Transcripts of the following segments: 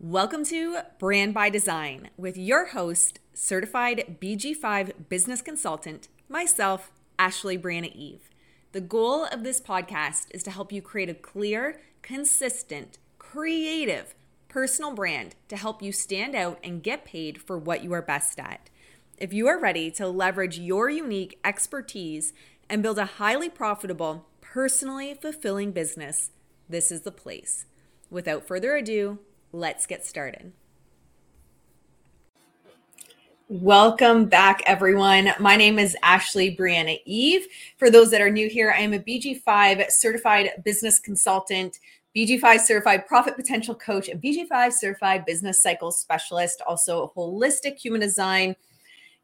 Welcome to Brand by Design with your host, certified BG5 business consultant, myself, Ashley Briana Eve. The goal of this podcast is to help you create a clear, consistent, creative, personal brand to help you stand out and get paid for what you are best at. If you are ready to leverage your unique expertise and build a highly profitable, personally fulfilling business, this is the place. Without further ado, let's get started. Welcome back, everyone. My name is Ashley Briana Eve. For those that are new here, I am a BG5 certified business consultant, BG5 certified profit potential coach, and BG5 certified business cycle specialist, also a holistic human design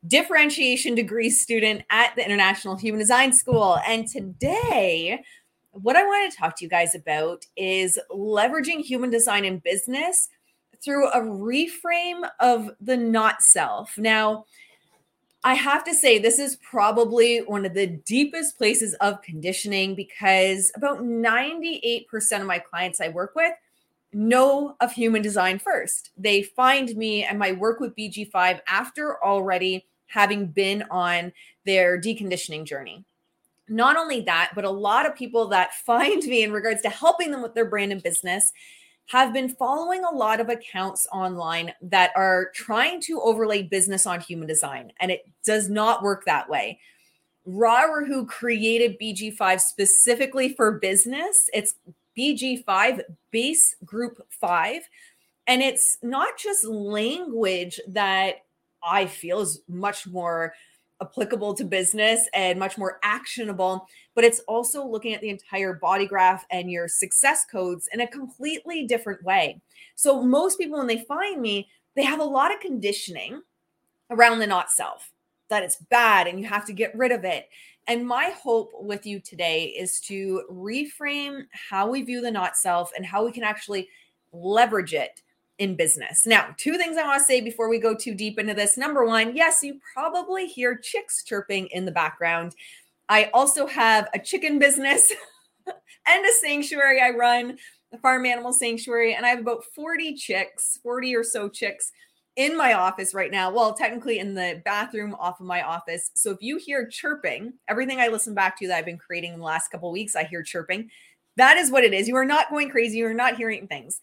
differentiation degree student at the International Human Design School. And today, what I want to talk to you guys about is leveraging human design in business through a reframe of the not self. Now, I have to say, this is probably one of the deepest places of conditioning because about 98% of my clients I work with know of human design first. They find me and my work with BG5 after already having been on their deconditioning journey not only that, but a lot of people that find me in regards to helping them with their brand and business have been following a lot of accounts online that are trying to overlay business on human design, and it does not work that way. Ra Uru created BG5 specifically for business. It's BG5 base group 5 and it's not just language that I feel is much more applicable to business and much more actionable but it's also looking at the entire body graph and your success codes in a completely different way. So most people when they find me they have a lot of conditioning around the not self that it's bad and you have to get rid of it. And my hope with you today is to reframe how we view the not self and how we can actually leverage it in business. Now, two things I want to say before we go too deep into this. Number one, yes, you probably hear chicks chirping in the background. I also have a chicken business and a sanctuary I run, the farm animal sanctuary, and I have about 40 chicks, 40 or so chicks in my office right now. Well, technically in the bathroom off of my office. So if you hear chirping, everything I listen back to that I've been creating in the last couple weeks, I hear chirping. That is what it is. You are not going crazy. You are not hearing things.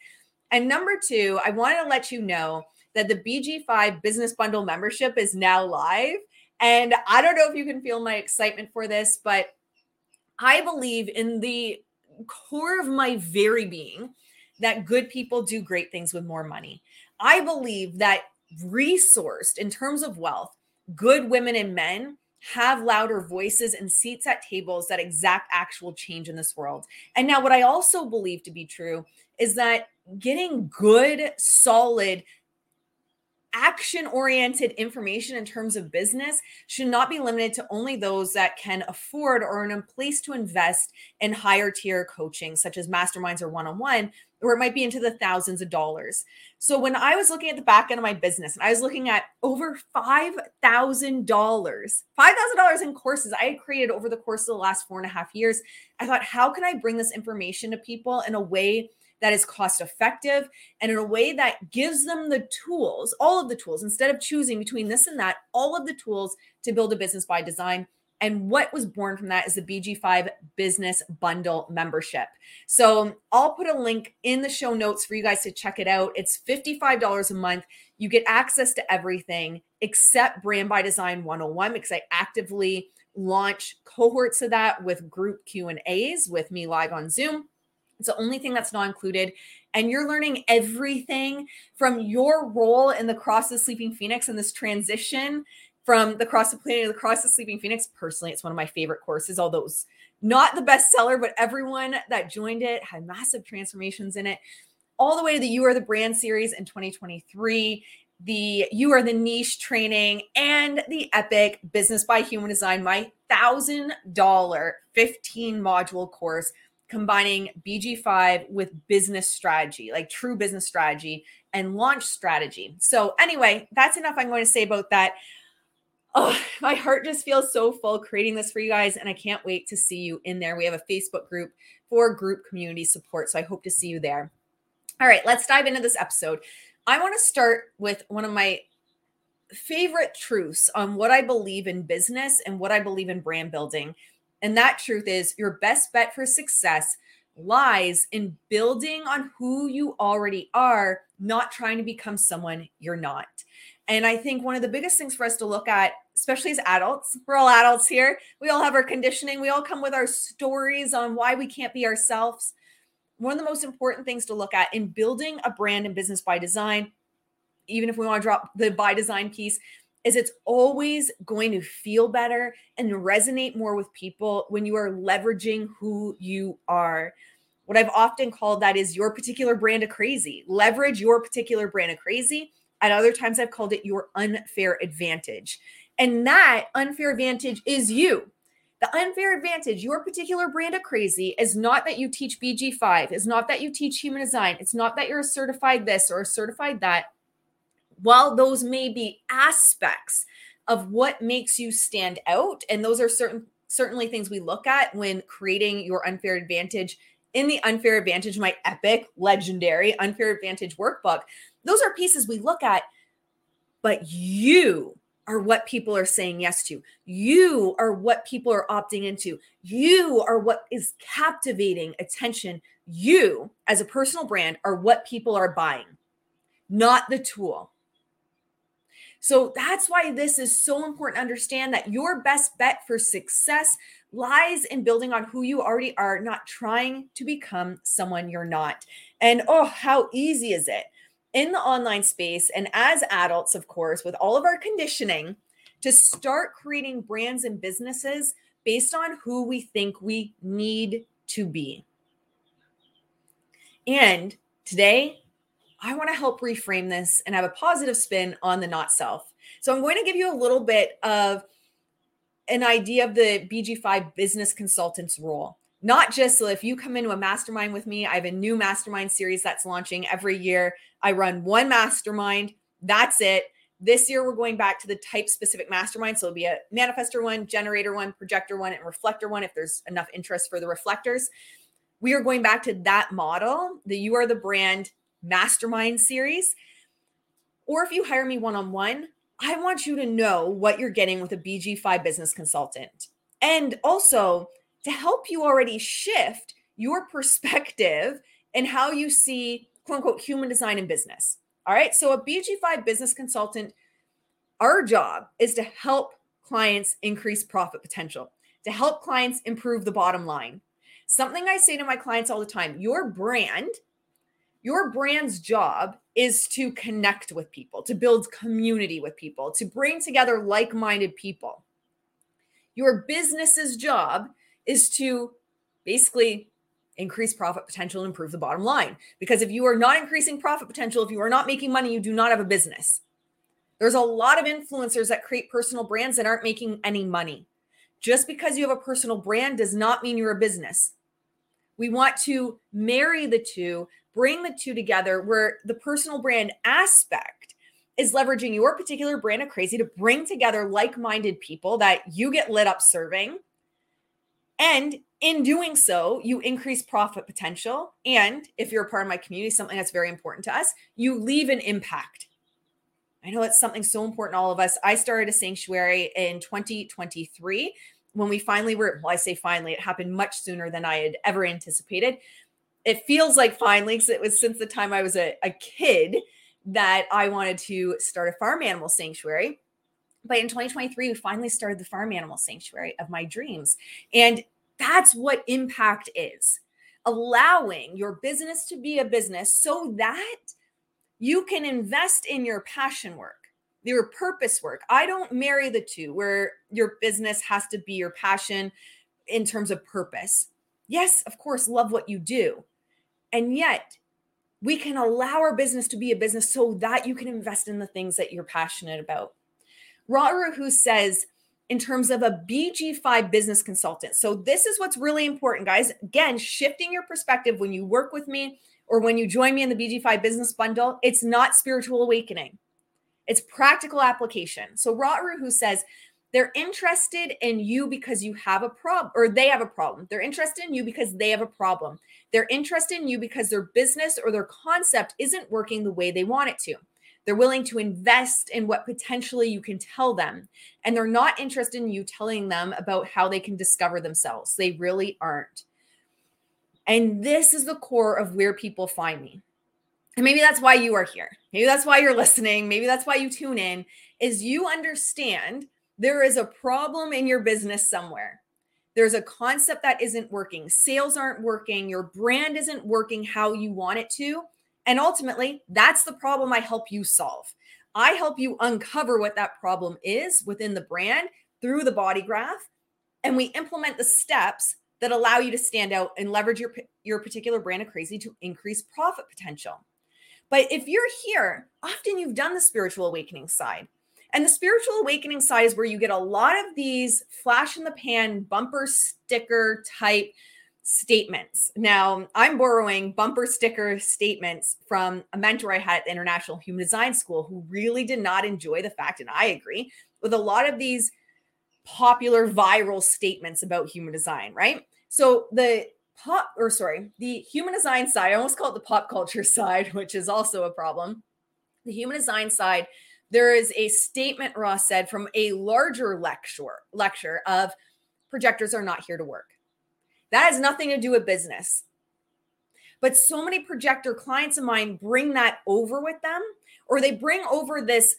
And number two, I wanted to let you know that the BG5 business bundle membership is now live. And I don't know if you can feel my excitement for this, but I believe in the core of my very being that good people do great things with more money. I believe that resourced in terms of wealth, good women and men have louder voices and seats at tables that exact actual change in this world. And now, what I also believe to be true is that getting good, solid, action oriented information in terms of business should not be limited to only those that can afford or in a place to invest in higher tier coaching, such as masterminds or one on one, or it might be into the thousands of dollars. So when I was looking at the back end of my business and I was looking at over $5,000, $5,000 in courses I had created over the course of the last four and a half years, I thought, how can I bring this information to people in a way that is cost effective and in a way that gives them the tools, all of the tools, instead of choosing between this and that, all of the tools to build a business by design. And what was born from that is the BG5 Business Bundle membership. So I'll put a link in the show notes for you guys to check it out. It's $55 a month. You get access to everything except Brand by Design 101 because I actively launch cohorts of that with group Q&As with me live on Zoom. It's the only thing that's not included. And you're learning everything from your role in the Cross the Sleeping Phoenix and this transition from the Cross the Planning to the Cross the Sleeping Phoenix. Personally, it's one of my favorite courses, although it's not the best seller, but everyone that joined it had massive transformations in it. All the way to the You Are the Brand series in 2023 the You Are the Niche training and the Epic Business by Human Design, my $1,000 15 module course combining BG5 with business strategy, like true business strategy and launch strategy. So, anyway, that's enough I'm going to say about that. Oh, my heart just feels so full creating this for you guys, and I can't wait to see you in there. We have a Facebook group for group community support, so I hope to see you there. All right, let's dive into this episode. I want to start with one of my favorite truths on what I believe in business and what I believe in brand building. And that truth is your best bet for success lies in building on who you already are, not trying to become someone you're not. And I think one of the biggest things for us to look at, especially as adults, we're all adults here. We all have our conditioning. We all come with our stories on why we can't be ourselves. One of the most important things to look at in building a brand and business by design, even if we want to drop the by design piece, is it's always going to feel better and resonate more with people when you are leveraging who you are. What I've often called that is your particular brand of crazy. Leverage your particular brand of crazy. At other times, I've called it your unfair advantage. And that unfair advantage is you. The unfair advantage, your particular brand of crazy, is not that you teach BG5, is not that you teach human design, it's not that you're a certified this or a certified that while those may be aspects of what makes you stand out, and those are certain certainly things we look at when creating your unfair advantage in the unfair advantage, my epic, legendary unfair advantage workbook, those are pieces we look at, but you are what people are saying yes to. You are what people are opting into. You are what is captivating attention. You, as a personal brand, are what people are buying, not the tool. So that's why this is so important to understand that your best bet for success lies in building on who you already are, not trying to become someone you're not. And oh, how easy is it in the online space and as adults, of course, with all of our conditioning to start creating brands and businesses based on who we think we need to be. And today, I want to help reframe this and have a positive spin on the not self. So I'm going to give you a little bit of an idea of the BG5 business consultant's role. Not just so if you come into a mastermind with me, I have a new mastermind series that's launching every year. I run one mastermind, that's it. This year, we're going back to the type specific mastermind. So it'll be a manifestor one, generator one, projector one, and reflector one if there's enough interest for the reflectors. We are going back to that model, that You Are the Brand mastermind series. Or if you hire me one on one, I want you to know what you're getting with a BG5 business consultant. And also to help you already shift your perspective and how you see quote unquote human design in business. All right. So, a BG5 business consultant, our job is to help clients increase profit potential, to help clients improve the bottom line. Something I say to my clients all the time your brand your brand's job is to connect with people, to build community with people, to bring together like minded people. Your business's job is to basically increase profit potential and improve the bottom line. Because if you are not increasing profit potential, if you are not making money, you do not have a business. There's a lot of influencers that create personal brands that aren't making any money. Just because you have a personal brand does not mean you're a business. We want to marry the two bring the two together where the personal brand aspect is leveraging your particular brand of crazy to bring together like minded people that you get lit up serving. And in doing so, you increase profit potential. And if you're a part of my community, something that's very important to us, you leave an impact. I know it's something so important to all of us. I started a sanctuary in 2023 when we finally were, well, I say finally, it happened much sooner than I had ever anticipated it feels like finally because it was since the time I was a, a kid that I wanted to start a farm animal sanctuary. But in 2023, we finally started the farm animal sanctuary of my dreams. And that's what impact is allowing your business to be a business so that you can invest in your passion work, your purpose work. I don't marry the two where your business has to be your passion in terms of purpose. Yes, of course, love what you do. And yet, we can allow our business to be a business so that you can invest in the things that you're passionate about. Ra Hu says, in terms of a BG5 business consultant. So, this is what's really important, guys. Again, shifting your perspective when you work with me or when you join me in the BG5 business bundle, it's not spiritual awakening, it's practical application. So, Ra Hu says, They're interested in you because you have a problem or they have a problem. They're interested in you because they have a problem. They're interested in you because their business or their concept isn't working the way they want it to. They're willing to invest in what potentially you can tell them. And they're not interested in you telling them about how they can discover themselves. They really aren't. And this is the core of where people find me. And maybe that's why you are here. Maybe that's why you're listening. Maybe that's why you tune in is you understand there is a problem in your business somewhere. There's a concept that isn't working. Sales aren't working. Your brand isn't working how you want it to. And ultimately, that's the problem I help you solve. I help you uncover what that problem is within the brand through the body graph. And we implement the steps that allow you to stand out and leverage your, your particular brand of crazy to increase profit potential. But if you're here, often you've done the spiritual awakening side. And the spiritual awakening side is where you get a lot of these flash in the pan bumper sticker type statements. Now, I'm borrowing bumper sticker statements from a mentor I had at the International Human Design School who really did not enjoy the fact, and I agree, with a lot of these popular viral statements about human design, right? So the pop, or sorry, the human design side, I almost call it the pop culture side, which is also a problem. The human design side there is a statement Ross said from a larger lecture lecture of projectors are not here to work. That has nothing to do with business. But so many projector clients of mine bring that over with them, or they bring over this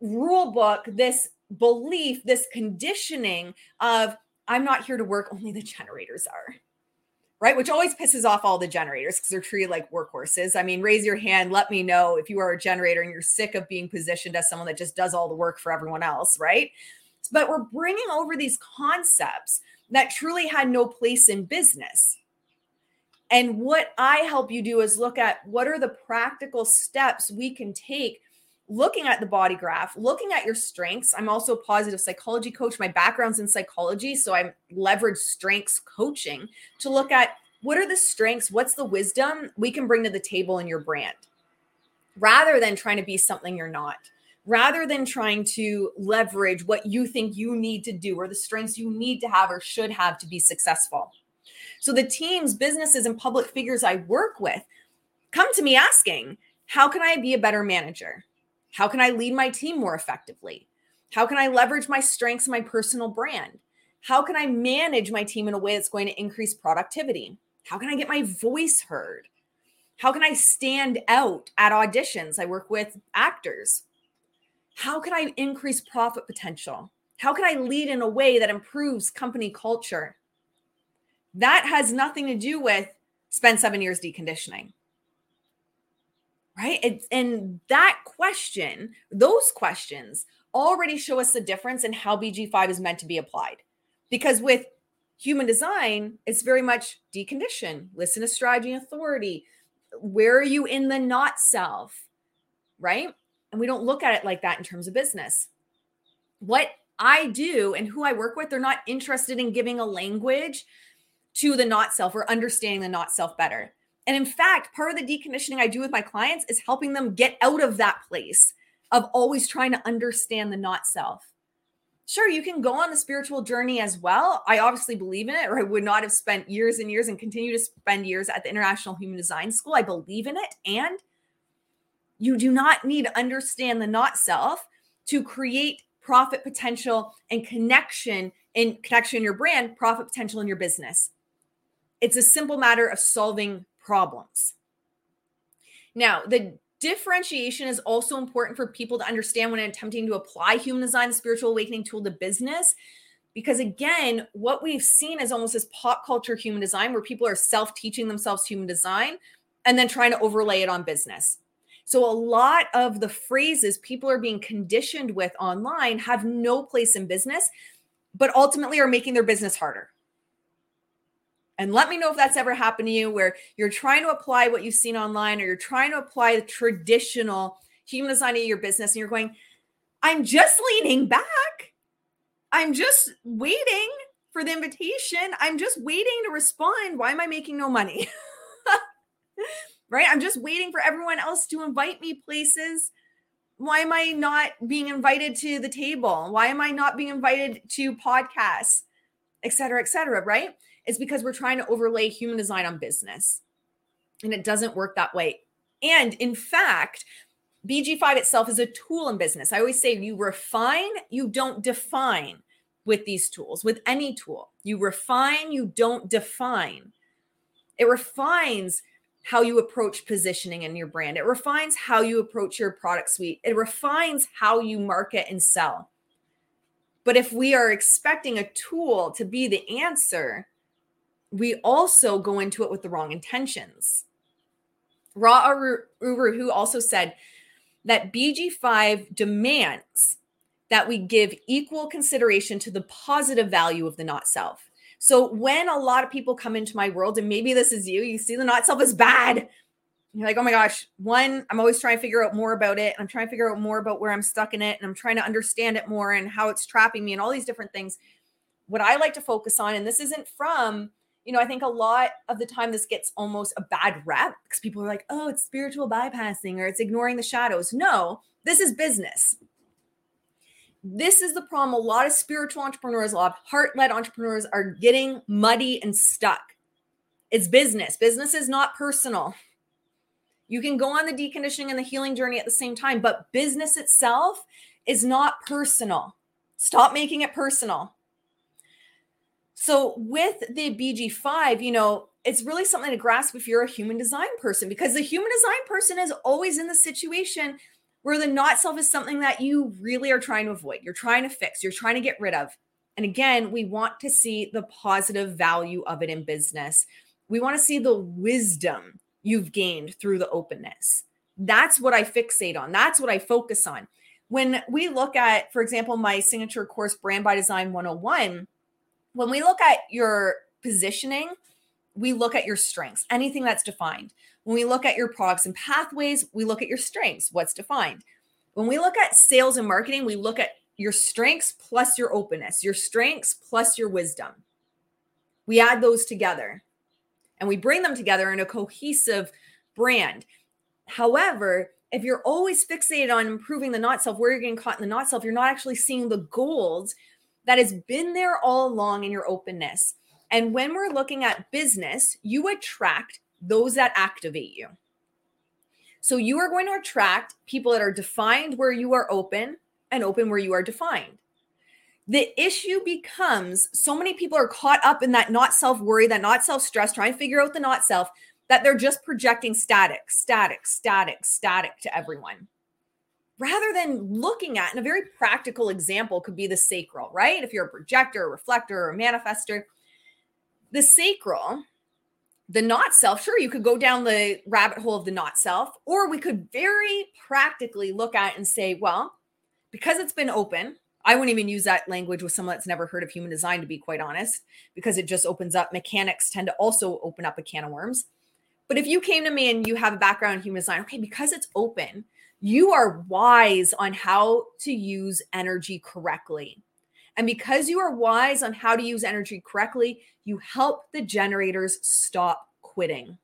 rule book, this belief, this conditioning of I'm not here to work, only the generators are right? Which always pisses off all the generators because they're treated like workhorses. I mean, raise your hand, let me know if you are a generator and you're sick of being positioned as someone that just does all the work for everyone else, right? But we're bringing over these concepts that truly had no place in business. And what I help you do is look at what are the practical steps we can take looking at the body graph, looking at your strengths. I'm also a positive psychology coach. My background's in psychology, so I leverage strengths coaching to look at what are the strengths, what's the wisdom we can bring to the table in your brand, rather than trying to be something you're not. Rather than trying to leverage what you think you need to do or the strengths you need to have or should have to be successful. So, the teams, businesses, and public figures I work with come to me asking, How can I be a better manager? How can I lead my team more effectively? How can I leverage my strengths and my personal brand? How can I manage my team in a way that's going to increase productivity? How can I get my voice heard? How can I stand out at auditions? I work with actors. How can I increase profit potential? How can I lead in a way that improves company culture? That has nothing to do with spend seven years deconditioning right? It's, and that question, those questions already show us the difference in how BG5 is meant to be applied. Because with human design, it's very much decondition, listen to strategy and authority. Where are you in the not self? Right? And we don't look at it like that in terms of business. What I do and who I work with, they're not interested in giving a language to the not self or understanding the not self better. And in fact, part of the deconditioning I do with my clients is helping them get out of that place of always trying to understand the not self. Sure, you can go on the spiritual journey as well. I obviously believe in it, or I would not have spent years and years and continue to spend years at the International Human Design School. I believe in it. And you do not need to understand the not self to create profit potential and connection in connection in your brand, profit potential in your business. It's a simple matter of solving problems. Now, the differentiation is also important for people to understand when attempting to apply human design, the spiritual awakening tool to business. Because again, what we've seen is almost this pop culture human design where people are self teaching themselves human design and then trying to overlay it on business. So, a lot of the phrases people are being conditioned with online have no place in business, but ultimately are making their business harder. And let me know if that's ever happened to you where you're trying to apply what you've seen online or you're trying to apply the traditional human design to your business and you're going, I'm just leaning back. I'm just waiting for the invitation. I'm just waiting to respond. Why am I making no money? right? I'm just waiting for everyone else to invite me places. why am I not being invited to the table? Why am I not being invited to podcasts, et cetera, et cetera, right? It's because we're trying to overlay human design on business. And it doesn't work that way. And in fact, BG5 itself is a tool in business. I always say you refine, you don't define with these tools, with any tool. You refine, you don't define. It refines how you approach positioning in your brand. It refines how you approach your product suite. It refines how you market and sell. But if we are expecting a tool to be the answer, we also go into it with the wrong intentions. Ra Uru, who also said that BG5 demands that we give equal consideration to the positive value of the not self. So when a lot of people come into my world, and maybe this is you, you see the not self as bad. You're like, oh my gosh, one, I'm always trying to figure out more about it. I'm trying to figure out more about where I'm stuck in it. And I'm trying to understand it more and how it's trapping me and all these different things. What I like to focus on, and this isn't from, you know, I think a lot of the time this gets almost a bad rep because people are like, oh, it's spiritual bypassing or it's ignoring the shadows. No, this is business this is the problem. A lot of spiritual entrepreneurs, a lot of heart led entrepreneurs are getting muddy and stuck. It's business. Business is not personal. You can go on the deconditioning and the healing journey at the same time, but business itself is not personal. Stop making it personal. So, with the BG5, you know, it's really something to grasp if you're a human design person because the human design person is always in the situation where the not self is something that you really are trying to avoid, you're trying to fix, you're trying to get rid of. And again, we want to see the positive value of it in business. We want to see the wisdom you've gained through the openness. That's what I fixate on. That's what I focus on. When we look at, for example, my signature course, Brand by Design 101, when we look at your positioning, we look at your strengths, anything that's defined. When we look at your products and pathways, we look at your strengths, what's defined. When we look at sales and marketing, we look at your strengths plus your openness, your strengths plus your wisdom. We add those together and we bring them together in a cohesive brand. However, if you're always fixated on improving the not self, where you're getting caught in the not self, you're not actually seeing the gold that has been there all along in your openness. And when we're looking at business, you attract those that activate you. So you are going to attract people that are defined where you are open and open where you are defined. The issue becomes so many people are caught up in that not self worry, that not self stress, trying to figure out the not self, that they're just projecting static, static, static, static to everyone. Rather than looking at, and a very practical example could be the sacral, right? If you're a projector, a reflector, or a manifester, the sacral, the not self, sure, you could go down the rabbit hole of the not self, or we could very practically look at and say, well, because it's been open, I wouldn't even use that language with someone that's never heard of human design, to be quite honest, because it just opens up. Mechanics tend to also open up a can of worms. But if you came to me and you have a background in human design, okay, because it's open, you are wise on how to use energy correctly. And because you are wise on how to use energy correctly, you help the generators stop quitting.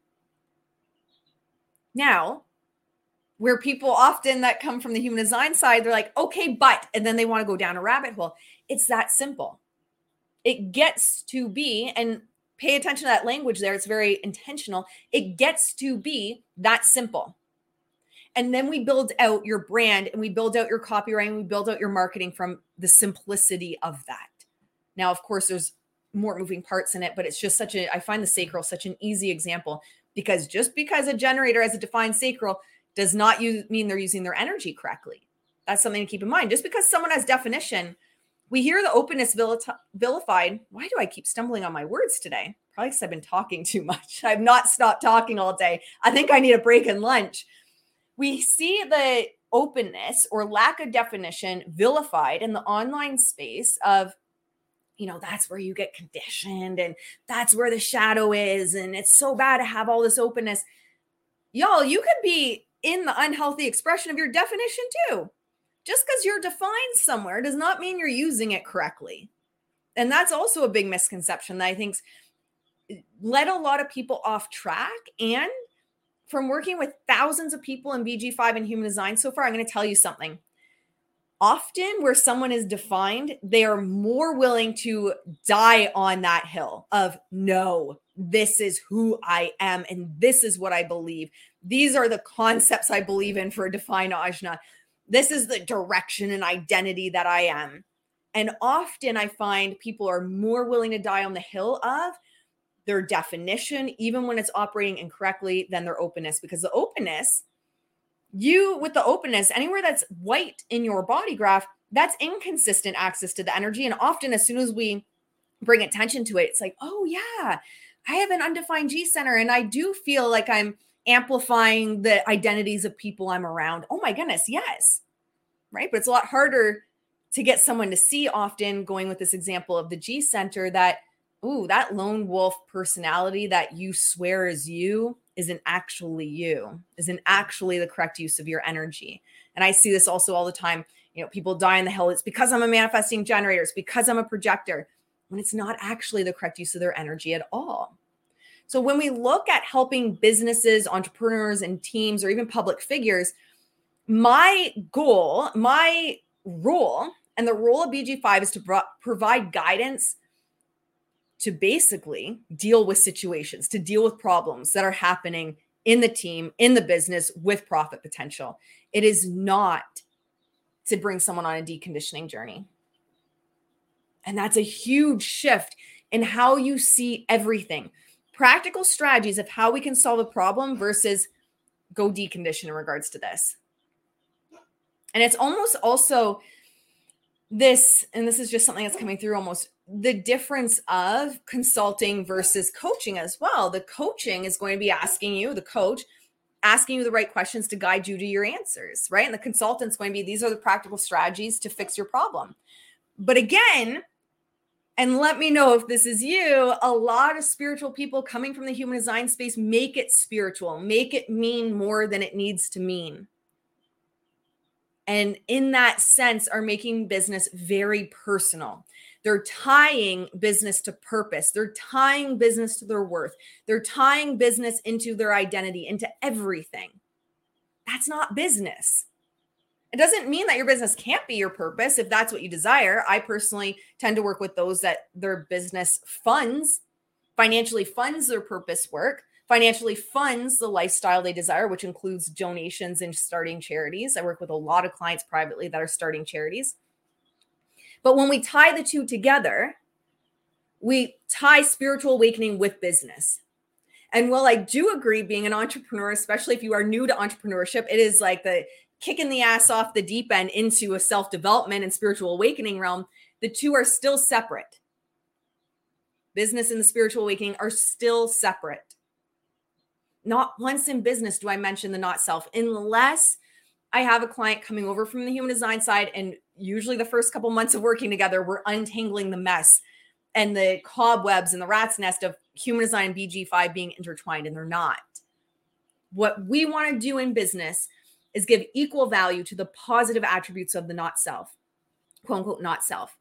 Now, where people often that come from the human design side, they're like, okay, but, and then they want to go down a rabbit hole. It's that simple. It gets to be, and pay attention to that language there, it's very intentional. It gets to be that simple. And then we build out your brand and we build out your copyright and we build out your marketing from the simplicity of that. Now, of course, there's more moving parts in it, but it's just such a, I find the sacral such an easy example because just because a generator has a defined sacral does not use, mean they're using their energy correctly. That's something to keep in mind. Just because someone has definition, we hear the openness vilified. Why do I keep stumbling on my words today? Probably because I've been talking too much. I've not stopped talking all day. I think I need a break and lunch we see the openness or lack of definition vilified in the online space of you know that's where you get conditioned and that's where the shadow is and it's so bad to have all this openness. Y'all you could be in the unhealthy expression of your definition too. Just because you're defined somewhere does not mean you're using it correctly. And that's also a big misconception that i think eh, led a lot of people off track and from working with thousands of people in BG5 and human design so far, I'm going to tell you something. Often, where someone is defined, they are more willing to die on that hill of no, this is who I am and this is what I believe. These are the concepts I believe in for a defined ajna. This is the direction and identity that I am. And often I find people are more willing to die on the hill of their definition, even when it's operating incorrectly, than their openness. Because the openness, you with the openness, anywhere that's white in your body graph, that's inconsistent access to the energy. And often, as soon as we bring attention to it, it's like, oh, yeah, I have an undefined G center and I do feel like I'm amplifying the identities of people I'm around. Oh my goodness, yes. Right. But it's a lot harder to get someone to see often going with this example of the G center that, ooh, that lone wolf personality that you swear is you isn't actually you, isn't actually the correct use of your energy. And I see this also all the time. You know, people die in the hell. It's because I'm a manifesting generator, it's because I'm a projector when it's not actually the correct use of their energy at all. So when we look at helping businesses, entrepreneurs, and teams, or even public figures, my goal, my role, and the role of BG5 is to pro- provide guidance to basically deal with situations, to deal with problems that are happening in the team, in the business with profit potential. It is not to bring someone on a deconditioning journey. And that's a huge shift in how you see everything. Practical strategies of how we can solve a problem versus go decondition in regards to this. And it's almost also this, and this is just something that's coming through almost the difference of consulting versus coaching as well. The coaching is going to be asking you, the coach, asking you the right questions to guide you to your answers, right? And the consultant's going to be these are the practical strategies to fix your problem. But again, and let me know if this is you. A lot of spiritual people coming from the human design space make it spiritual, make it mean more than it needs to mean. And in that sense, are making business very personal. They're tying business to purpose. They're tying business to their worth. They're tying business into their identity, into everything. That's not business. It doesn't mean that your business can't be your purpose if that's what you desire. I personally tend to work with those that their business funds, financially funds their purpose work, financially funds the lifestyle they desire, which includes donations and starting charities. I work with a lot of clients privately that are starting charities. But when we tie the two together, we tie spiritual awakening with business. And while I do agree being an entrepreneur, especially if you are new to entrepreneurship, it is like the kicking the ass off the deep end into a self development and spiritual awakening realm, the two are still separate. Business and the spiritual awakening are still separate. Not once in business do I mention the not self, unless I have a client coming over from the human design side. And usually, the first couple months of working together, we're untangling the mess and the cobwebs and the rat's nest of human design and BG5 being intertwined, and they're not. What we want to do in business is give equal value to the positive attributes of the not self, quote unquote, not self,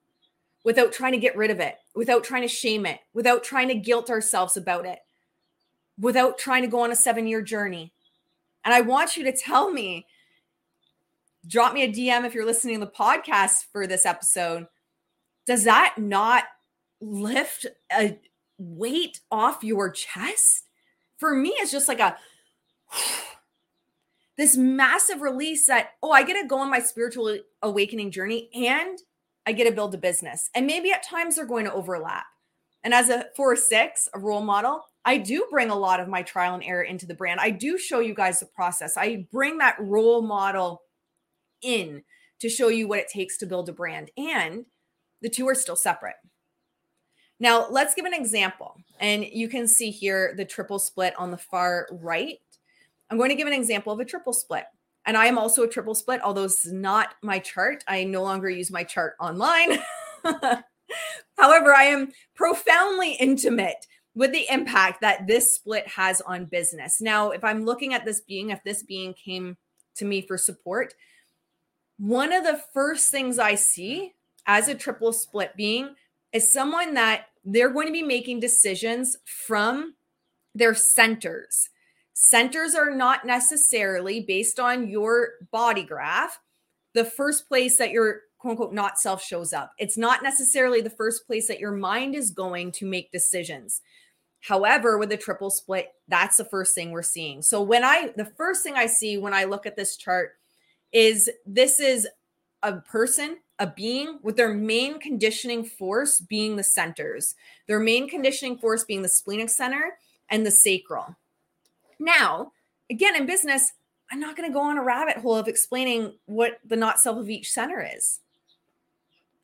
without trying to get rid of it, without trying to shame it, without trying to guilt ourselves about it, without trying to go on a seven year journey. And I want you to tell me, drop me a DM if you're listening to the podcast for this episode. Does that not lift a weight off your chest? For me, it's just like a this massive release that, oh, I get to go on my spiritual awakening journey and I get to build a business. And maybe at times they're going to overlap. And as a four six, a role model, I do bring a lot of my trial and error into the brand. I do show you guys the process. I bring that role model in to show you what it takes to build a brand. And the two are still separate. Now, let's give an example. And you can see here the triple split on the far right. I'm going to give an example of a triple split. And I am also a triple split, although it's not my chart. I no longer use my chart online. However, I am profoundly intimate with the impact that this split has on business. Now, if I'm looking at this being, if this being came to me for support, one of the first things I see as a triple split being is someone that they're going to be making decisions from their centers Centers are not necessarily based on your body graph, the first place that your quote unquote not self shows up. It's not necessarily the first place that your mind is going to make decisions. However, with the triple split, that's the first thing we're seeing. So when I the first thing I see when I look at this chart is this is a person, a being with their main conditioning force being the centers. Their main conditioning force being the splenic center and the sacral. Now, again in business, I'm not going to go on a rabbit hole of explaining what the not self of each center is.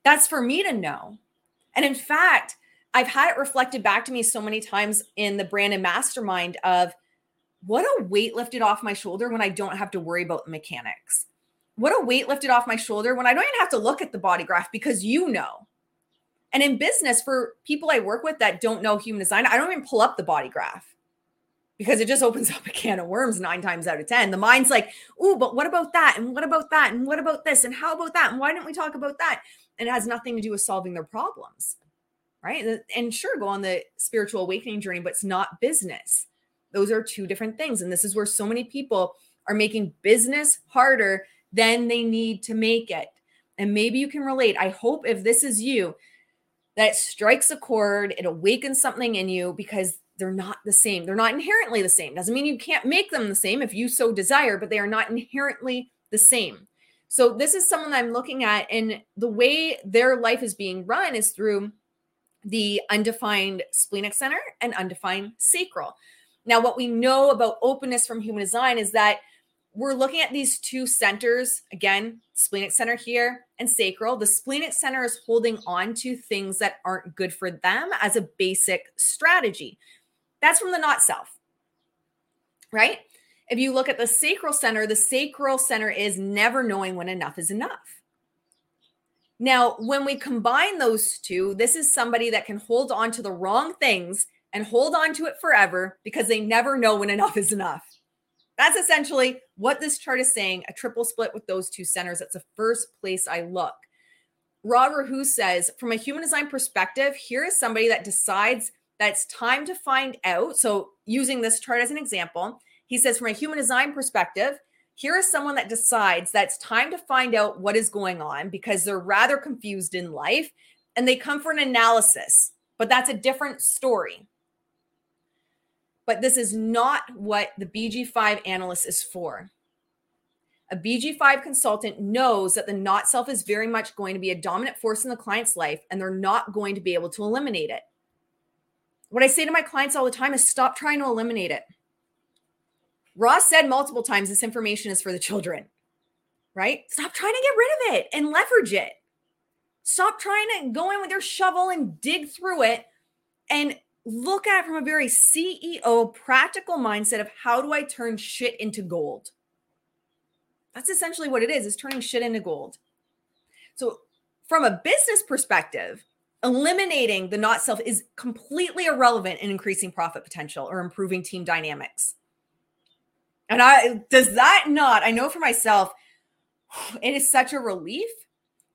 That's for me to know. And in fact, I've had it reflected back to me so many times in the Brandon Mastermind of what a weight lifted off my shoulder when I don't have to worry about the mechanics. What a weight lifted off my shoulder when I don't even have to look at the body graph because you know. And in business, for people I work with that don't know human design, I don't even pull up the body graph because it just opens up a can of worms nine times out of 10. The mind's like, oh, but what about that? And what about that? And what about this? And how about that? And why didn't we talk about that? And it has nothing to do with solving their problems right? And sure, go on the spiritual awakening journey, but it's not business. Those are two different things. And this is where so many people are making business harder than they need to make it. And maybe you can relate. I hope if this is you, that strikes a chord, it awakens something in you because they're not the same. They're not inherently the same. Doesn't mean you can't make them the same if you so desire, but they are not inherently the same. So, this is someone I'm looking at, and the way their life is being run is through the undefined splenic center and undefined sacral. Now, what we know about openness from human design is that we're looking at these two centers again, splenic center here and sacral. The splenic center is holding on to things that aren't good for them as a basic strategy. That's from the not self, right? If you look at the sacral center, the sacral center is never knowing when enough is enough. Now, when we combine those two, this is somebody that can hold on to the wrong things and hold on to it forever because they never know when enough is enough. That's essentially what this chart is saying a triple split with those two centers. That's the first place I look. Ra Uru Hu says, from a human design perspective, here is somebody that decides that it's time to find out. So, using this chart as an example, he says, from a human design perspective, here is someone that decides that it's time to find out what is going on because they're rather confused in life and they come for an analysis, but that's a different story. But this is not what the BG5 analyst is for. A BG5 consultant knows that the not self is very much going to be a dominant force in the client's life and they're not going to be able to eliminate it. What I say to my clients all the time is stop trying to eliminate it. Ross said multiple times this information is for the children, right? Stop trying to get rid of it and leverage it. Stop trying to go in with your shovel and dig through it and look at it from a very CEO practical mindset of how do I turn shit into gold? That's essentially what it is, is turning shit into gold. So from a business perspective, eliminating the not self is completely irrelevant in increasing profit potential or improving team dynamics. And I does that not, I know for myself, it is such a relief.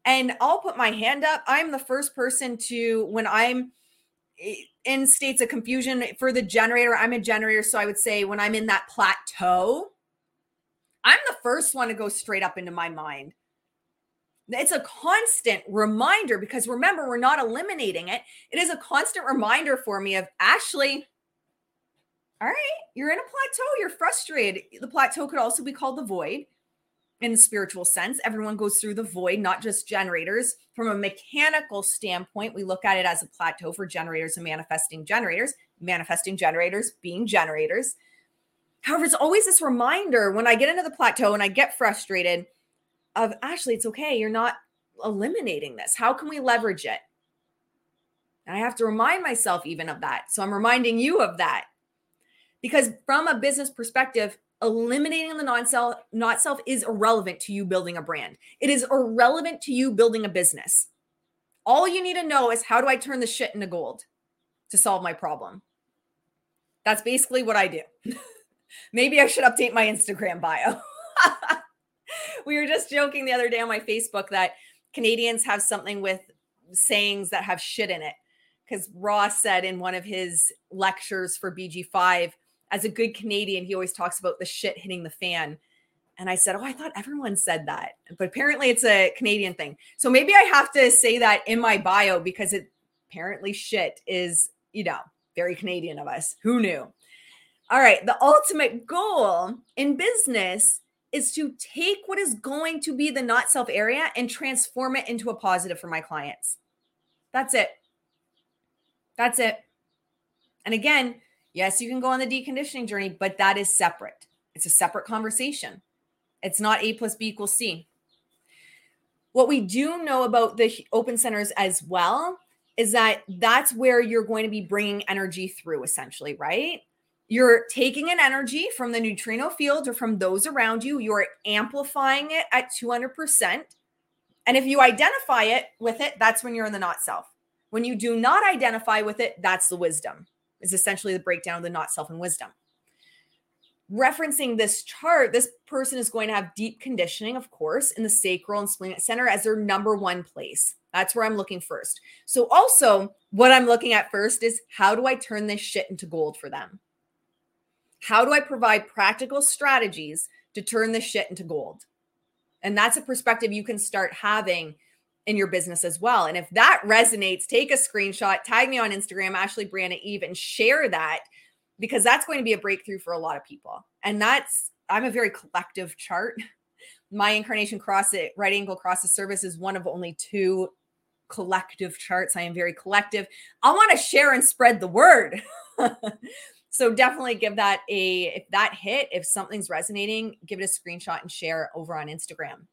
And I'll put my hand up. I'm the first person to, when I'm in states of confusion for the generator, I'm a generator. So I would say when I'm in that plateau, I'm the first one to go straight up into my mind. It's a constant reminder because remember, we're not eliminating it. It is a constant reminder for me of actually, all right, you're in a plateau, you're frustrated. The plateau could also be called the void in the spiritual sense. Everyone goes through the void, not just generators. From a mechanical standpoint, we look at it as a plateau for generators and manifesting generators, manifesting generators being generators. However, it's always this reminder when I get into the plateau and I get frustrated of actually, it's okay. You're not eliminating this. How can we leverage it? And I have to remind myself even of that. So I'm reminding you of that because from a business perspective, eliminating the non-self not self is irrelevant to you building a brand. It is irrelevant to you building a business. All you need to know is how do I turn the shit into gold to solve my problem? That's basically what I do. Maybe I should update my Instagram bio. we were just joking the other day on my Facebook that Canadians have something with sayings that have shit in it. Because Ross said in one of his lectures for BG5, as a good Canadian, he always talks about the shit hitting the fan. And I said, Oh, I thought everyone said that. But apparently it's a Canadian thing. So maybe I have to say that in my bio because it apparently shit is, you know, very Canadian of us. Who knew? All right. The ultimate goal in business is to take what is going to be the not self area and transform it into a positive for my clients. That's it. That's it. And again, yes, you can go on the deconditioning journey, but that is separate. It's a separate conversation. It's not A plus B equals C. What we do know about the open centers as well is that that's where you're going to be bringing energy through, essentially, right? You're taking an energy from the neutrino field or from those around you, you're amplifying it at 200%. And if you identify it with it, that's when you're in the not self. When you do not identify with it, that's the wisdom, is essentially the breakdown of the not self and wisdom. Referencing this chart, this person is going to have deep conditioning, of course, in the sacral and splenic center as their number one place. That's where I'm looking first. So, also, what I'm looking at first is how do I turn this shit into gold for them? How do I provide practical strategies to turn this shit into gold? And that's a perspective you can start having in your business as well. And if that resonates, take a screenshot, tag me on Instagram, Ashley Briana Eve, and share that because that's going to be a breakthrough for a lot of people. And that's, I'm a very collective chart. My incarnation cross it, right angle cross the service is one of only two collective charts. I am very collective. I want to share and spread the word. So definitely give that a if that hit, if something's resonating, give it a screenshot and share over on Instagram.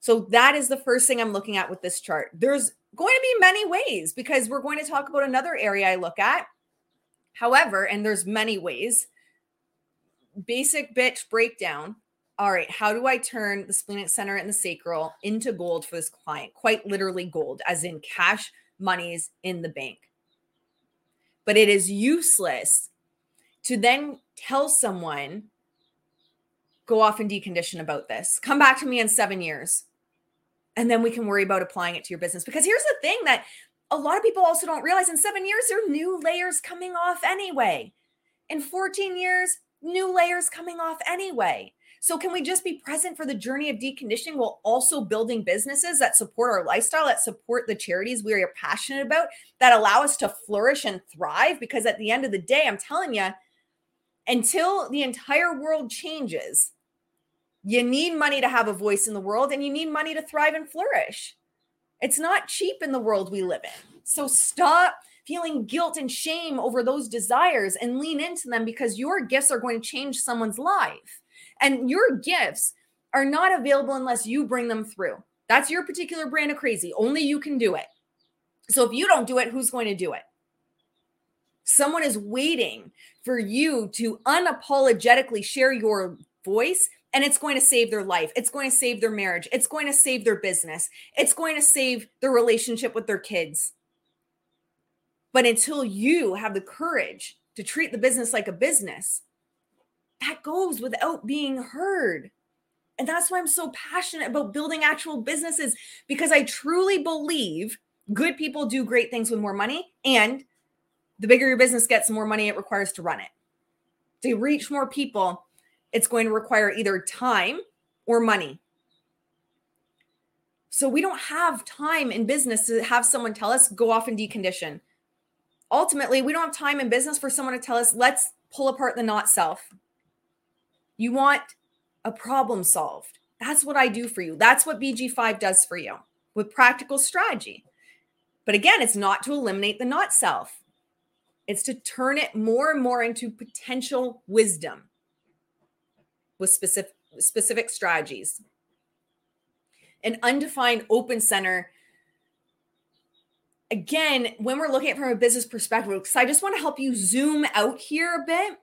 So that is the first thing I'm looking at with this chart. There's going to be many ways because we're going to talk about another area I look at. However, and there's many ways. Basic bitch breakdown. All right, how do I turn the splenic center and the sacral into gold for this client? Quite literally gold, as in cash monies in the bank. But it is useless to then tell someone, go off and decondition about this. Come back to me in seven years. And then we can worry about applying it to your business. Because here's the thing that a lot of people also don't realize in seven years, there are new layers coming off anyway. In 14 years, new layers coming off anyway. So, can we just be present for the journey of deconditioning while also building businesses that support our lifestyle, that support the charities we are passionate about, that allow us to flourish and thrive? Because at the end of the day, I'm telling you, until the entire world changes, you need money to have a voice in the world and you need money to thrive and flourish. It's not cheap in the world we live in. So stop feeling guilt and shame over those desires and lean into them because your gifts are going to change someone's life. And your gifts are not available unless you bring them through. That's your particular brand of crazy. Only you can do it. So if you don't do it, who's going to do it? Someone is waiting for you to unapologetically share your voice and it's going to save their life. It's going to save their marriage. It's going to save their business. It's going to save their relationship with their kids. But until you have the courage to treat the business like a business, that goes without being heard. And that's why I'm so passionate about building actual businesses because I truly believe good people do great things with more money and the bigger your business gets, the more money it requires to run it. To reach more people, it's going to require either time or money. So we don't have time in business to have someone tell us, go off and decondition. Ultimately, we don't have time in business for someone to tell us, let's pull apart the not self. You want a problem solved. That's what I do for you. That's what BG5 does for you with practical strategy. But again, it's not to eliminate the not self. It's to turn it more and more into potential wisdom with specific specific strategies. An undefined open center again, when we're looking at from a business perspective, because I just want to help you zoom out here a bit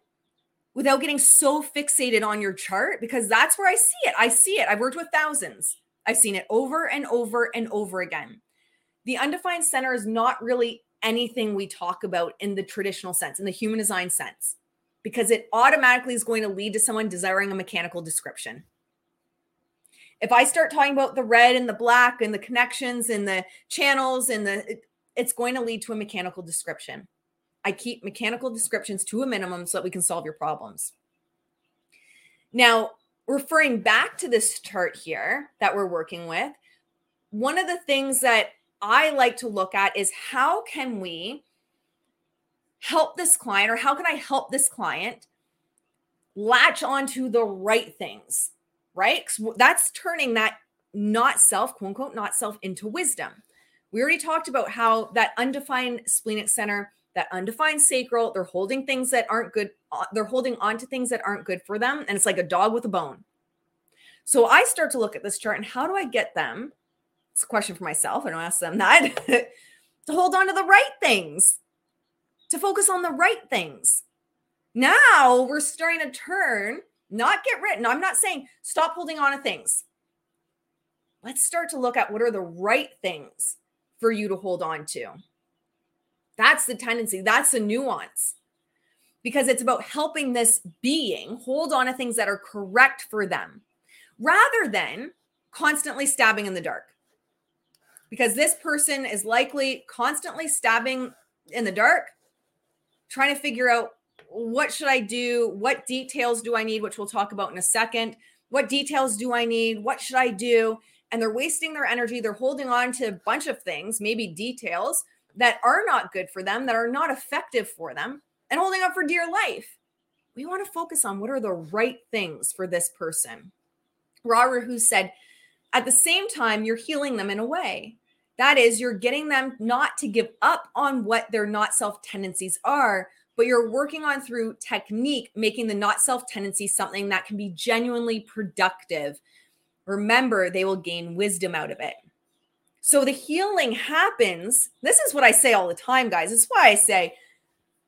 without getting so fixated on your chart, because that's where I see it. I see it. I've worked with thousands. I've seen it over and over and over again. The undefined center is not really anything we talk about in the traditional sense, in the human design sense, because it automatically is going to lead to someone desiring a mechanical description. If I start talking about the red and the black and the connections and the channels and the, it's going to lead to a mechanical description. I keep mechanical descriptions to a minimum so that we can solve your problems. Now, referring back to this chart here that we're working with, one of the things that I like to look at is how can we help this client or how can I help this client latch onto the right things, right? That's turning that not self, quote unquote, not self into wisdom. We already talked about how that undefined splenic center, that undefined sacral, they're holding things that aren't good. Uh, they're holding on to things that aren't good for them. And it's like a dog with a bone. So I start to look at this chart and how do I get them? It's a question for myself. I don't ask them that to hold on to the right things, to focus on the right things. Now we're starting to turn, not get written. I'm not saying stop holding on to things. Let's start to look at what are the right things for you to hold on to. That's the tendency, that's the nuance. Because it's about helping this being hold on to things that are correct for them rather than constantly stabbing in the dark. Because this person is likely constantly stabbing in the dark, trying to figure out what should I do? What details do I need, which we'll talk about in a second. What details do I need? What should I do? and they're wasting their energy. They're holding on to a bunch of things, maybe details that are not good for them, that are not effective for them, and holding up for dear life. We want to focus on what are the right things for this person. Ra Uru said, at the same time, you're healing them in a way. That is, you're getting them not to give up on what their not self tendencies are, but you're working on through technique, making the not self tendencies something that can be genuinely productive remember they will gain wisdom out of it. So the healing happens. This is what I say all the time, guys. It's why I say,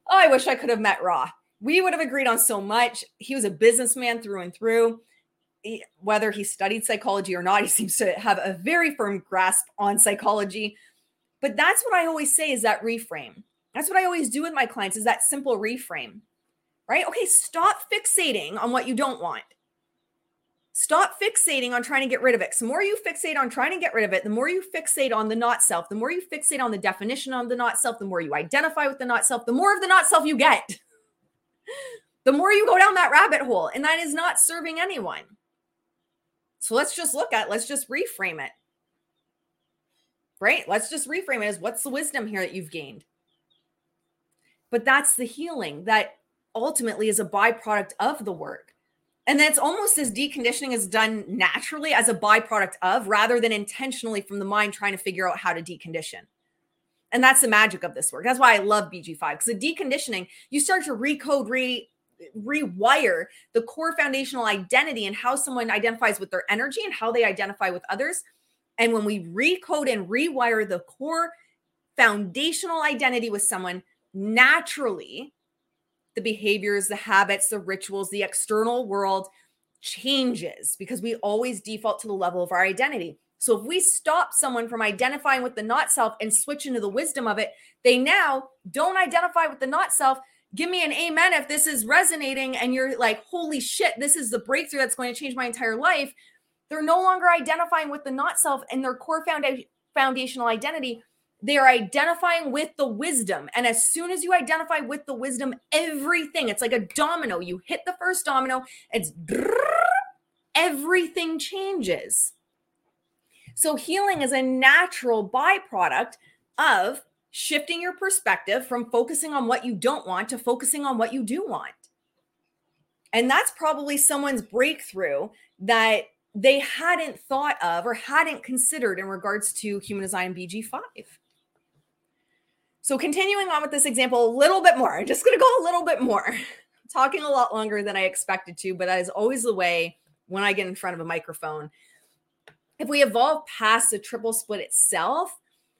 oh, I wish I could have met Ra. We would have agreed on so much. He was a businessman through and through. He, whether he studied psychology or not, he seems to have a very firm grasp on psychology. But that's what I always say is that reframe. That's what I always do with my clients is that simple reframe. Right? Okay, stop fixating on what you don't want. Stop fixating on trying to get rid of it. The more you fixate on trying to get rid of it, the more you fixate on the not self, the more you fixate on the definition of the not self, the more you identify with the not self, the more of the not self you get. the more you go down that rabbit hole. And that is not serving anyone. So let's just look at, let's just reframe it. Right? Let's just reframe it as what's the wisdom here that you've gained? But that's the healing that ultimately is a byproduct of the work. And that's almost as deconditioning is done naturally as a byproduct of, rather than intentionally from the mind trying to figure out how to decondition. And that's the magic of this work. That's why I love BG5 because the deconditioning, you start to recode, re rewire the core foundational identity and how someone identifies with their energy and how they identify with others. And when we recode and rewire the core foundational identity with someone, naturally the behaviors, the habits, the rituals, the external world changes because we always default to the level of our identity. So if we stop someone from identifying with the not self and switch into the wisdom of it, they now don't identify with the not self. Give me an amen if this is resonating and you're like, holy shit, this is the breakthrough that's going to change my entire life. They're no longer identifying with the not self and their core founda- foundational identity they are identifying with the wisdom. And as soon as you identify with the wisdom, everything, it's like a domino. You hit the first domino, it's everything changes. So, healing is a natural byproduct of shifting your perspective from focusing on what you don't want to focusing on what you do want. And that's probably someone's breakthrough that they hadn't thought of or hadn't considered in regards to human design BG5. So continuing on with this example a little bit more, I'm just going to go a little bit more. talking a lot longer than I expected to, but that is always the way when I get in front of a microphone. If we evolve past the triple split itself,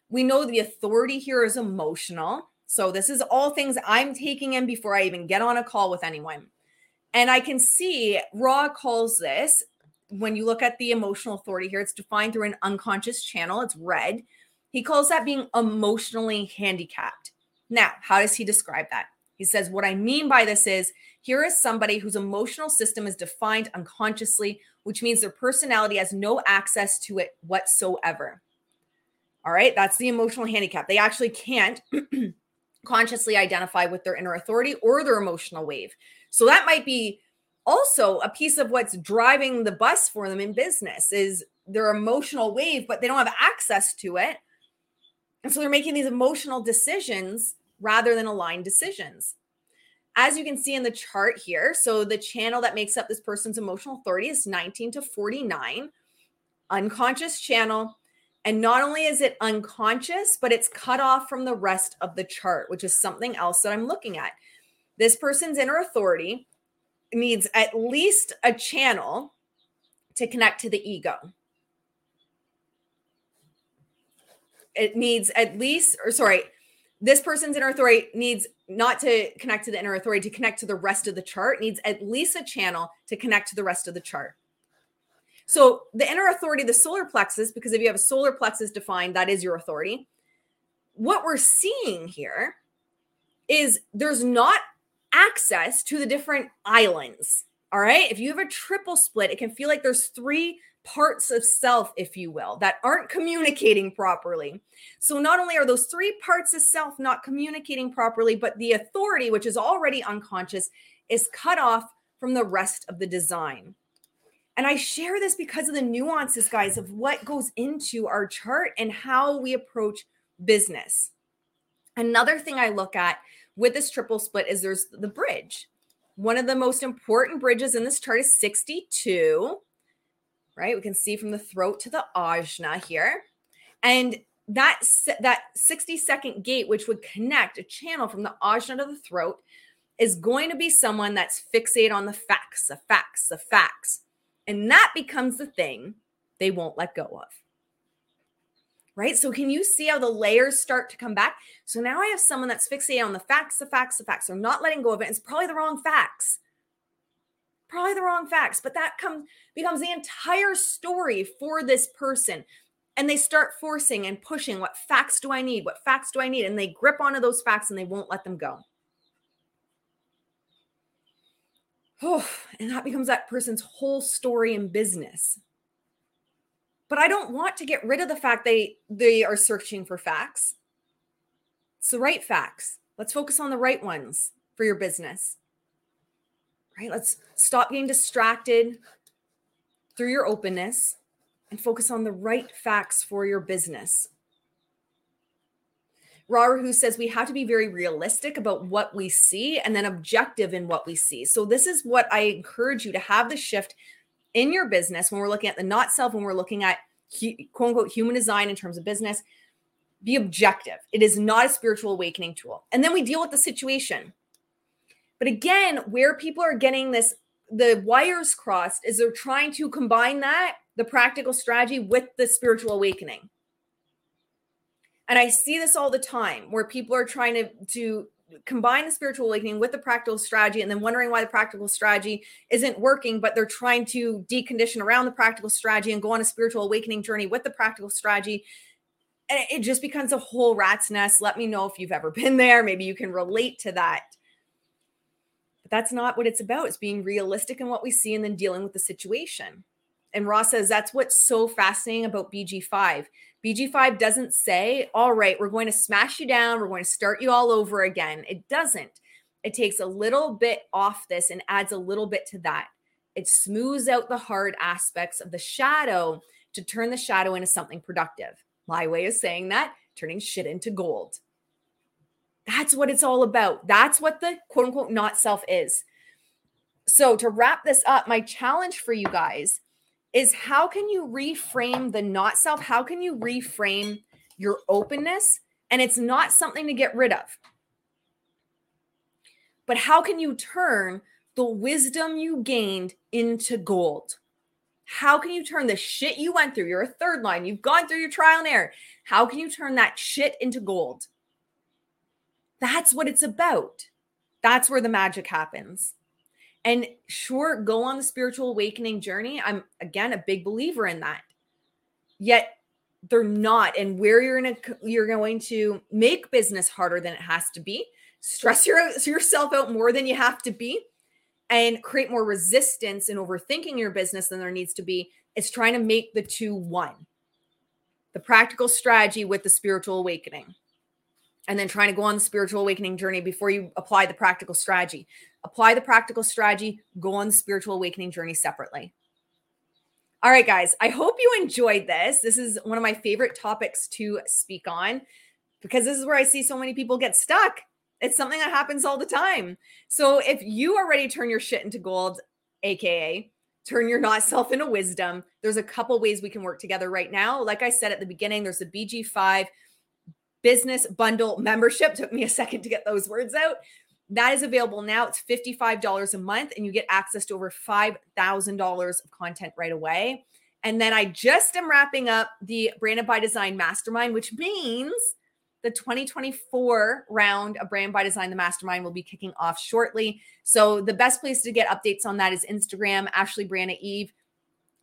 we know the authority here is emotional. So this is all things I'm taking in before I even get on a call with anyone. And I can see Ra calls this when you look at the emotional authority here, it's defined through an unconscious channel. It's red. He calls that being emotionally handicapped. Now, how does he describe that? He says, What I mean by this is here is somebody whose emotional system is defined unconsciously, which means their personality has no access to it whatsoever. All right, that's the emotional handicap. They actually can't consciously identify with their inner authority or their emotional wave. So that might be also a piece of what's driving the bus for them in business is their emotional wave, but they don't have access to it. And so they're making these emotional decisions rather than aligned decisions. As you can see in the chart here, so the channel that makes up this person's emotional authority is 19 to 49, unconscious channel. And not only is it unconscious, but it's cut off from the rest of the chart, which is something else that I'm looking at. This person's inner authority needs at least a channel to connect to the ego. It needs at least, or sorry, this person's inner authority needs not to connect to the inner authority to connect to the rest of the chart needs at least a channel to connect to the rest of the chart so the inner authority the solar plexus because if you have a solar plexus defined that is your authority what we're seeing here is there's not access to the different islands all right if you have a triple split it can feel like there's three parts of self, if you will, that aren't communicating properly. So, not only are those three parts of self not communicating properly, but the authority, which is already unconscious, is cut off from the rest of the design. And I share this because of the nuances, guys, of what goes into our chart and how we approach business. Another thing I look at with this triple split is there's the bridge. One of the most important bridges in this chart is 62 right? We can see from the throat to the ajna here. And that that 60 second gate which would connect a channel from the ajna to the throat is going to be someone that's fixated on the facts, the facts, the facts. And that becomes the thing they won't let go of. Right? So can you see how the layers start to come back? So now I have someone that's fixated on the facts, the facts, the facts. They're not letting go of it. It's probably the wrong facts probably the wrong facts, but that comes becomes the entire story for this person. And they start forcing and pushing what facts do I need? What facts do I need? And they grip onto those facts and they won't let them go. Oh, and that becomes that person's whole story in business. But I don't want to get rid of the fact they they are searching for facts. It's the right facts. Let's focus on the right ones for your business right? Let's stop getting distracted through your openness and focus on the right facts for your business. Rahu says we have to be very realistic about what we see and then objective in what we see. So, this is what I encourage you to have the shift in your business when we're looking at the not self, when we're looking at quote unquote human design in terms of business. Be objective. It is not a spiritual awakening tool. And then we deal with the situation. But again, where people are getting this, the wires crossed is they're trying to combine that, the practical strategy, with the spiritual awakening. And I see this all the time where people are trying to, to combine the spiritual awakening with the practical strategy and then wondering why the practical strategy isn't working, but they're trying to decondition around the practical strategy and go on a spiritual awakening journey with the practical strategy. And it just becomes a whole rat's nest. Let me know if you've ever been there. Maybe you can relate to that. But that's not what it's about. It's being realistic in what we see and then dealing with the situation. And Ra says that's what's so fascinating about BG5. BG5 doesn't say, all right, we're going to smash you down, we're going to start you all over again. It doesn't. It takes a little bit off this and adds a little bit to that. It smooths out the hard aspects of the shadow to turn the shadow into something productive. My way of saying that, turning shit into gold. That's what it's all about. That's what the quote unquote not self is. So, to wrap this up, my challenge for you guys is how can you reframe the not self? How can you reframe your openness? And it's not something to get rid of. But how can you turn the wisdom you gained into gold? How can you turn the shit you went through? You're a third line, you've gone through your trial and error. How can you turn that shit into gold? That's what it's about. That's where the magic happens. And sure, go on the spiritual awakening journey. I'm again a big believer in that. Yet they're not. And where you're gonna you're going to make business harder than it has to be, stress your, yourself out more than you have to be, and create more resistance and overthinking your business than there needs to be. It's trying to make the two one. The practical strategy with the spiritual awakening. And then trying to go on the spiritual awakening journey before you apply the practical strategy. Apply the practical strategy, go on the spiritual awakening journey separately. All right, guys, I hope you enjoyed this. This is one of my favorite topics to speak on because this is where I see so many people get stuck. It's something that happens all the time. So if you are ready to turn your shit into gold, AKA turn your not self into wisdom, there's a couple ways we can work together right now. Like I said at the beginning, there's the BG5 business bundle membership. Took me a second to get those words out. That is available now. It's $55 a month, and you get access to over $5,000 of content right away. And then I just am wrapping up the Branded by Design Mastermind, which means the 2024 round of Brand by Design, the Mastermind, will be kicking off shortly. So the best place to get updates on that is Instagram, Ashley Briana Eve,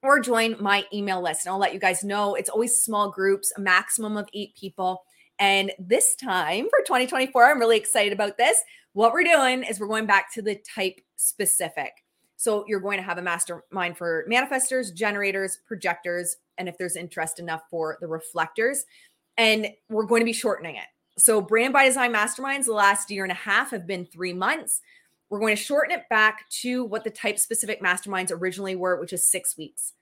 or join my email list. And I'll let you guys know it's always small groups, a maximum of eight people. And this time for 2024, I'm really excited about this. What we're doing is we're going back to the type specific. So you're going to have a mastermind for manifestors, generators, projectors, and if there's interest enough for the reflectors. And we're going to be shortening it. So brand by design masterminds the last year and a half have been three months. We're going to shorten it back to what the type specific masterminds originally were, which is six weeks.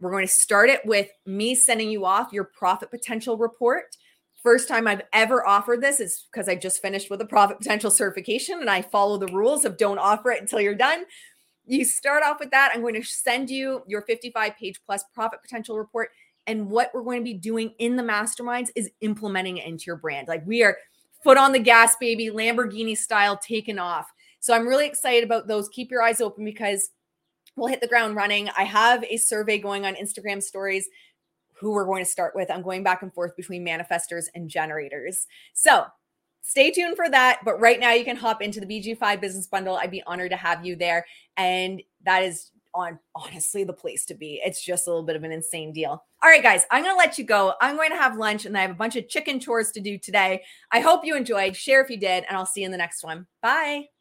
We're going to start it with me sending you off your profit potential report first time I've ever offered this is because I just finished with a profit potential certification and I follow the rules of don't offer it until you're done. You start off with that. I'm going to send you your 55 page plus profit potential report. And what we're going to be doing in the masterminds is implementing it into your brand. Like we are foot on the gas, baby, Lamborghini style, taken off. So I'm really excited about those. Keep your eyes open because we'll hit the ground running. I have a survey going on Instagram stories who we're going to start with. I'm going back and forth between manifestors and generators. So stay tuned for that. But right now, you can hop into the BG5 business bundle. I'd be honored to have you there. And that is on honestly the place to be. It's just a little bit of an insane deal. All right, guys, I'm going to let you go. I'm going to have lunch and I have a bunch of chicken chores to do today. I hope you enjoyed. Share if you did, and I'll see you in the next one. Bye.